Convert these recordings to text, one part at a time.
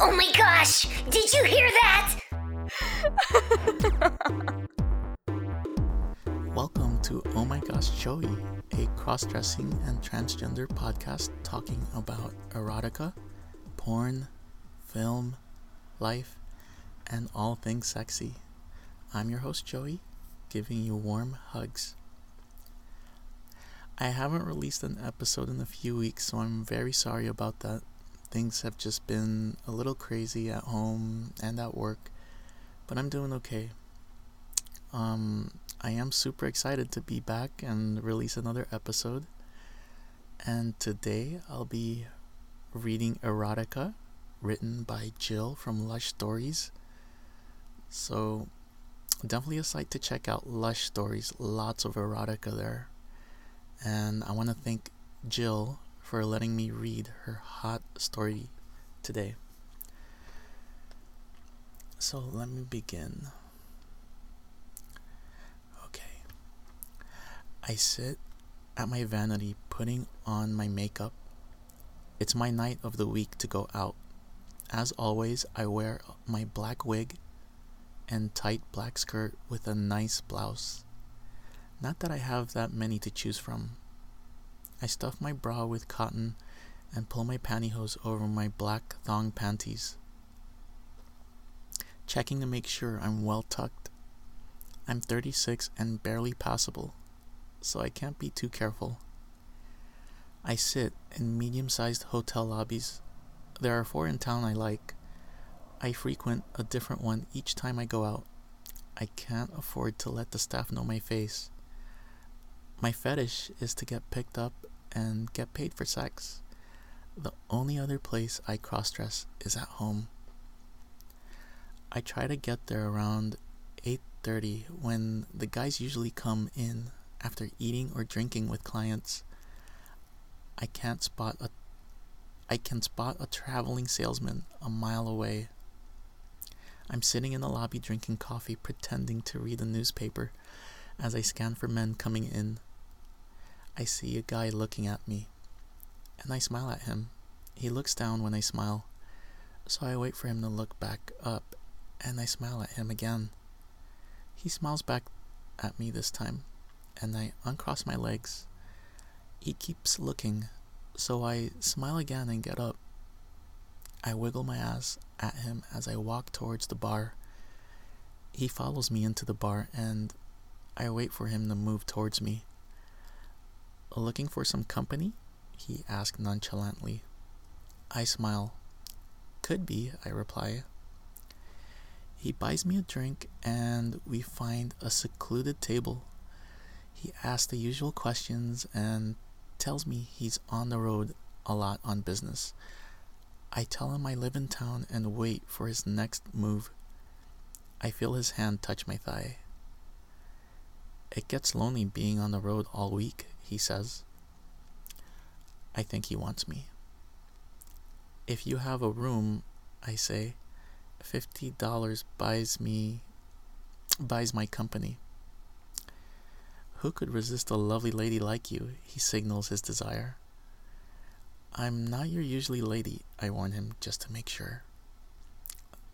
Oh my gosh! Did you hear that? Welcome to Oh My Gosh Joey, a cross dressing and transgender podcast talking about erotica, porn, film, life, and all things sexy. I'm your host Joey, giving you warm hugs. I haven't released an episode in a few weeks, so I'm very sorry about that. Things have just been a little crazy at home and at work, but I'm doing okay. Um, I am super excited to be back and release another episode. And today I'll be reading Erotica, written by Jill from Lush Stories. So, definitely a site to check out Lush Stories, lots of erotica there. And I want to thank Jill for letting me read her hot story today. So let me begin. Okay. I sit at my vanity putting on my makeup. It's my night of the week to go out. As always, I wear my black wig and tight black skirt with a nice blouse. Not that I have that many to choose from. I stuff my bra with cotton and pull my pantyhose over my black thong panties, checking to make sure I'm well tucked. I'm 36 and barely passable, so I can't be too careful. I sit in medium sized hotel lobbies. There are four in town I like. I frequent a different one each time I go out. I can't afford to let the staff know my face. My fetish is to get picked up and get paid for sex. The only other place I cross dress is at home. I try to get there around 8:30 when the guys usually come in after eating or drinking with clients. I can't spot a I can spot a traveling salesman a mile away. I'm sitting in the lobby drinking coffee pretending to read a newspaper as I scan for men coming in. I see a guy looking at me, and I smile at him. He looks down when I smile, so I wait for him to look back up, and I smile at him again. He smiles back at me this time, and I uncross my legs. He keeps looking, so I smile again and get up. I wiggle my ass at him as I walk towards the bar. He follows me into the bar, and I wait for him to move towards me. Looking for some company? he asked nonchalantly. I smile. Could be, I reply. He buys me a drink and we find a secluded table. He asks the usual questions and tells me he's on the road a lot on business. I tell him I live in town and wait for his next move. I feel his hand touch my thigh. It gets lonely being on the road all week, he says. I think he wants me. If you have a room, I say, fifty dollars buys me buys my company. Who could resist a lovely lady like you? He signals his desire. I'm not your usually lady, I warn him just to make sure.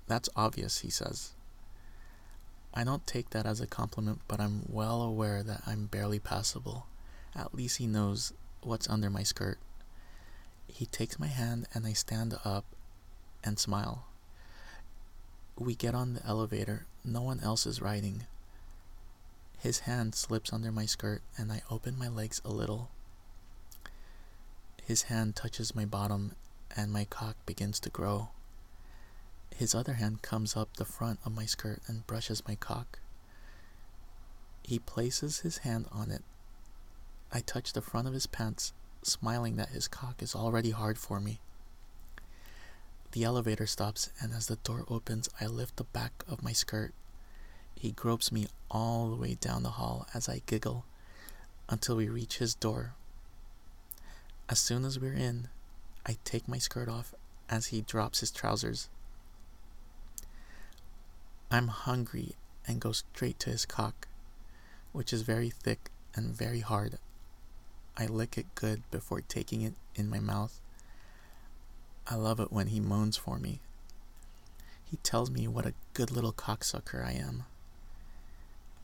That's obvious, he says. I don't take that as a compliment, but I'm well aware that I'm barely passable. At least he knows what's under my skirt. He takes my hand and I stand up and smile. We get on the elevator. No one else is riding. His hand slips under my skirt and I open my legs a little. His hand touches my bottom and my cock begins to grow. His other hand comes up the front of my skirt and brushes my cock. He places his hand on it. I touch the front of his pants, smiling that his cock is already hard for me. The elevator stops, and as the door opens, I lift the back of my skirt. He gropes me all the way down the hall as I giggle until we reach his door. As soon as we're in, I take my skirt off as he drops his trousers. I'm hungry and go straight to his cock, which is very thick and very hard. I lick it good before taking it in my mouth. I love it when he moans for me, He tells me what a good little cocksucker I am.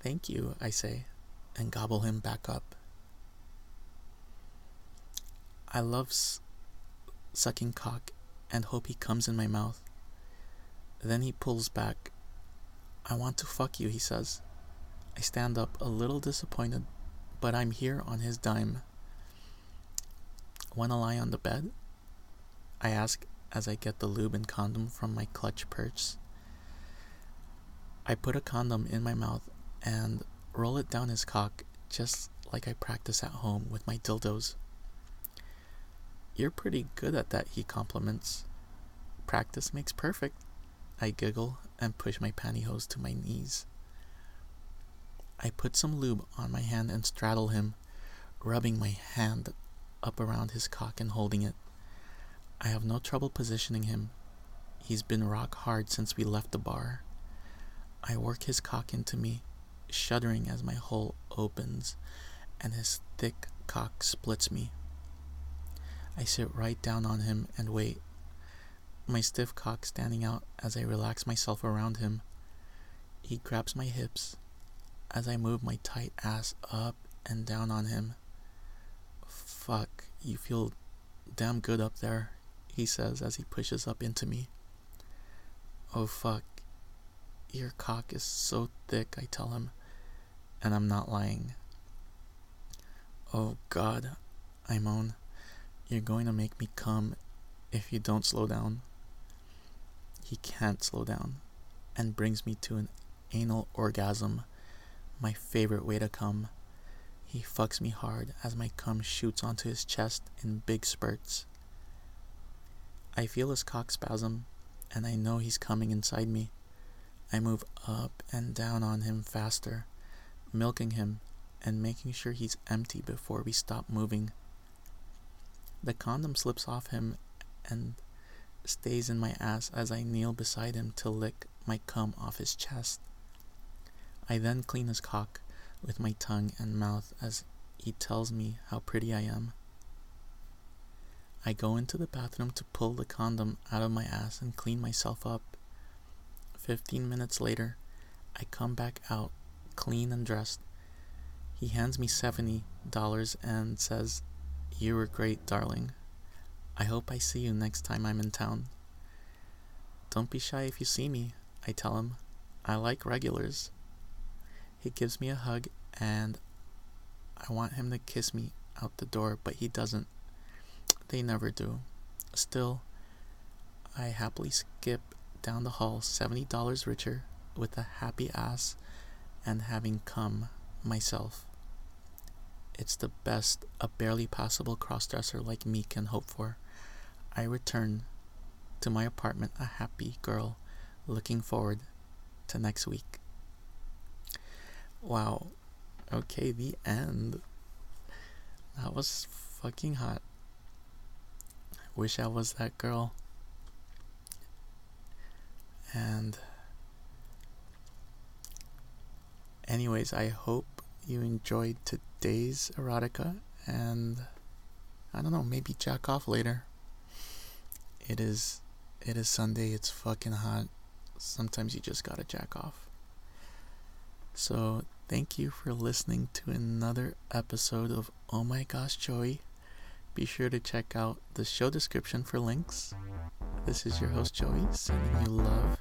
Thank you, I say, and gobble him back up. I love s- sucking cock and hope he comes in my mouth. Then he pulls back. I want to fuck you, he says. I stand up a little disappointed, but I'm here on his dime. Wanna lie on the bed? I ask as I get the lube and condom from my clutch purse. I put a condom in my mouth and roll it down his cock just like I practice at home with my dildos. You're pretty good at that, he compliments. Practice makes perfect. I giggle and push my pantyhose to my knees. I put some lube on my hand and straddle him, rubbing my hand up around his cock and holding it. I have no trouble positioning him. He's been rock hard since we left the bar. I work his cock into me, shuddering as my hole opens and his thick cock splits me. I sit right down on him and wait, my stiff cock standing out as I relax myself around him. He grabs my hips as I move my tight ass up and down on him. Fuck, you feel damn good up there, he says as he pushes up into me. Oh fuck, your cock is so thick, I tell him, and I'm not lying. Oh god, I moan. You're going to make me come if you don't slow down. He can't slow down and brings me to an anal orgasm, my favorite way to come. He fucks me hard as my cum shoots onto his chest in big spurts. I feel his cock spasm, and I know he's coming inside me. I move up and down on him faster, milking him and making sure he's empty before we stop moving. The condom slips off him and stays in my ass as I kneel beside him to lick my cum off his chest. I then clean his cock with my tongue and mouth as he tells me how pretty I am. I go into the bathroom to pull the condom out of my ass and clean myself up. Fifteen minutes later, I come back out, clean and dressed. He hands me $70 and says, You were great, darling. I hope I see you next time I'm in town. Don't be shy if you see me, I tell him. I like regulars. He gives me a hug and I want him to kiss me out the door, but he doesn't. They never do. Still, I happily skip down the hall $70 richer with a happy ass and having come myself. It's the best a barely passable crossdresser like me can hope for. I return to my apartment a happy girl, looking forward to next week. Wow. Okay, the end. That was fucking hot. I wish I was that girl. And anyways, I hope you enjoyed today's erotica and I don't know, maybe jack off later. It is it is Sunday, it's fucking hot. Sometimes you just gotta jack off. So thank you for listening to another episode of Oh My Gosh Joey. Be sure to check out the show description for links. This is your host Joey, sending you love